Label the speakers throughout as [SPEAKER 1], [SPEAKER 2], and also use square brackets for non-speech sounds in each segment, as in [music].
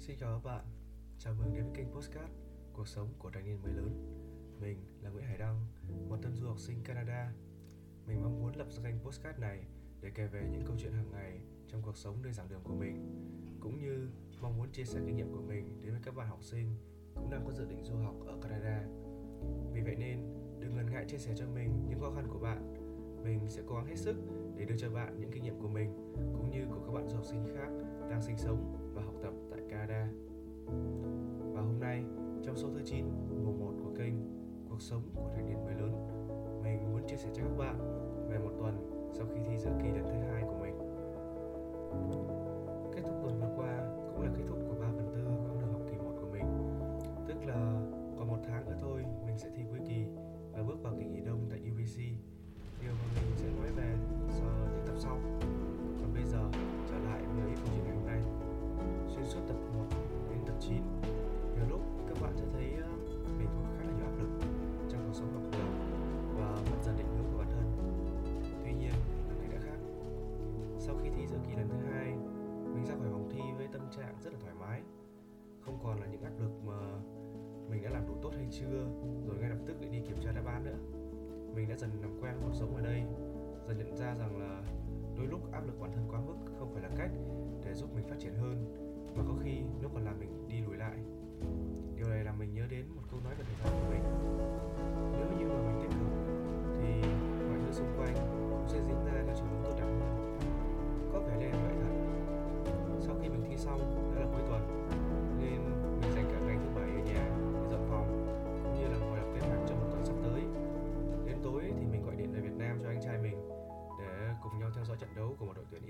[SPEAKER 1] Xin chào các bạn, chào mừng đến với kênh Postcard Cuộc sống của thanh niên mới lớn Mình là Nguyễn Hải Đăng, một tân du học sinh Canada Mình mong muốn lập ra kênh Postcard này để kể về những câu chuyện hàng ngày trong cuộc sống nơi giảng đường của mình cũng như mong muốn chia sẻ kinh nghiệm của mình đến với các bạn học sinh cũng đang có dự định du học ở Canada. Vì vậy nên đừng ngần ngại chia sẻ cho mình những khó khăn của bạn. Mình sẽ cố gắng hết sức để đưa cho bạn những kinh nghiệm của mình cũng như của các bạn du học sinh khác đang sinh sống trong số thứ 9, mùa 1 của kênh Cuộc sống của thanh niên mới lớn, mình muốn chia sẻ cho các bạn về một tuần sau khi thi giữa kỳ lần thứ hai. Thi lần thứ hai, mình ra khỏi vòng thi với tâm trạng rất là thoải mái. Không còn là những áp lực mà mình đã làm đủ tốt hay chưa, rồi ngay lập tức lại đi kiểm tra đáp án nữa. Mình đã dần làm quen cuộc sống ở đây, dần nhận ra rằng là đôi lúc áp lực bản thân quá mức không phải là cách để giúp mình phát triển hơn mà có khi nó còn làm mình đi lùi lại điều này làm mình nhớ đến một câu nói về thời gian của mình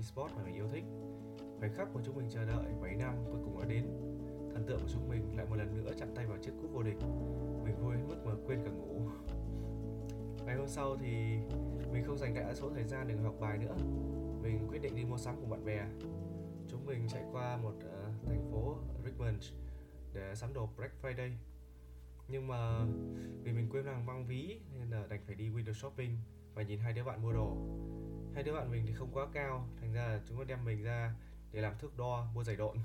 [SPEAKER 1] esports mà mình yêu thích. Khoảnh khắc mà chúng mình chờ đợi mấy năm cuối cùng đã đến. Thần tượng của chúng mình lại một lần nữa chạm tay vào chiếc cúp vô địch. Mình vui đến mức mà quên cả ngủ. Ngày hôm sau thì mình không dành đại số thời gian để học bài nữa. Mình quyết định đi mua sắm cùng bạn bè. Chúng mình chạy qua một uh, thành phố Richmond để sắm đồ Black Friday. Nhưng mà vì mình quên mang ví nên là đành phải đi window shopping và nhìn hai đứa bạn mua đồ hai đứa bạn mình thì không quá cao, thành ra là chúng nó đem mình ra để làm thước đo, mua giày độn.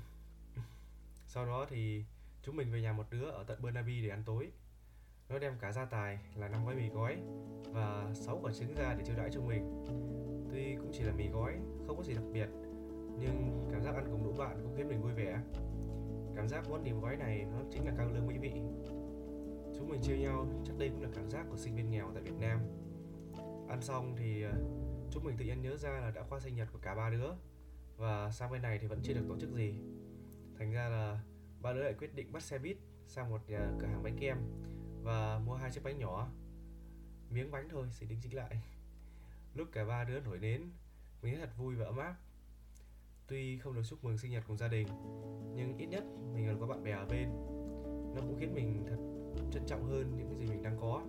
[SPEAKER 1] [laughs] Sau đó thì chúng mình về nhà một đứa ở tận Burnaby để ăn tối. Nó đem cả gia tài là năm gói mì gói và 6 quả trứng ra để chiêu đãi cho mình. Tuy cũng chỉ là mì gói, không có gì đặc biệt, nhưng cảm giác ăn cùng lũ bạn cũng khiến mình vui vẻ. Cảm giác món điểm gói này nó chính là cao lương mỹ vị. Chúng mình chia nhau, chắc đây cũng là cảm giác của sinh viên nghèo tại Việt Nam. Ăn xong thì ờ, chúng mình tự nhiên nhớ ra là đã qua sinh nhật của cả ba đứa. Và sang bên này thì vẫn chưa được tổ chức gì. Thành ra là ba đứa lại quyết định bắt xe buýt sang một nhà cửa hàng bánh kem và mua hai chiếc bánh nhỏ. Miếng bánh thôi, xin đính chính lại. [laughs] Lúc cả ba đứa nổi nến, mình thấy thật vui và ấm áp. Tuy không được chúc mừng sinh nhật cùng gia đình, nhưng ít nhất mình còn có bạn bè ở bên. Nó cũng khiến mình thật trân trọng hơn những cái gì mình đang có.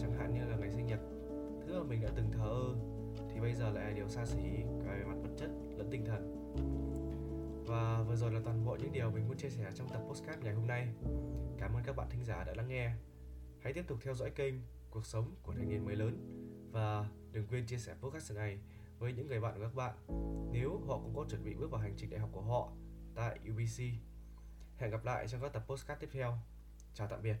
[SPEAKER 1] Chẳng hạn như là ngày sinh nhật, thứ mà mình đã từng thờ ơ thì bây giờ lại là điều xa xỉ cả về mặt vật chất lẫn tinh thần và vừa rồi là toàn bộ những điều mình muốn chia sẻ trong tập postcard ngày hôm nay cảm ơn các bạn thính giả đã lắng nghe hãy tiếp tục theo dõi kênh cuộc sống của thanh niên mới lớn và đừng quên chia sẻ podcast này với những người bạn của các bạn nếu họ cũng có chuẩn bị bước vào hành trình đại học của họ tại UBC. Hẹn gặp lại trong các tập postcard tiếp theo. Chào tạm biệt.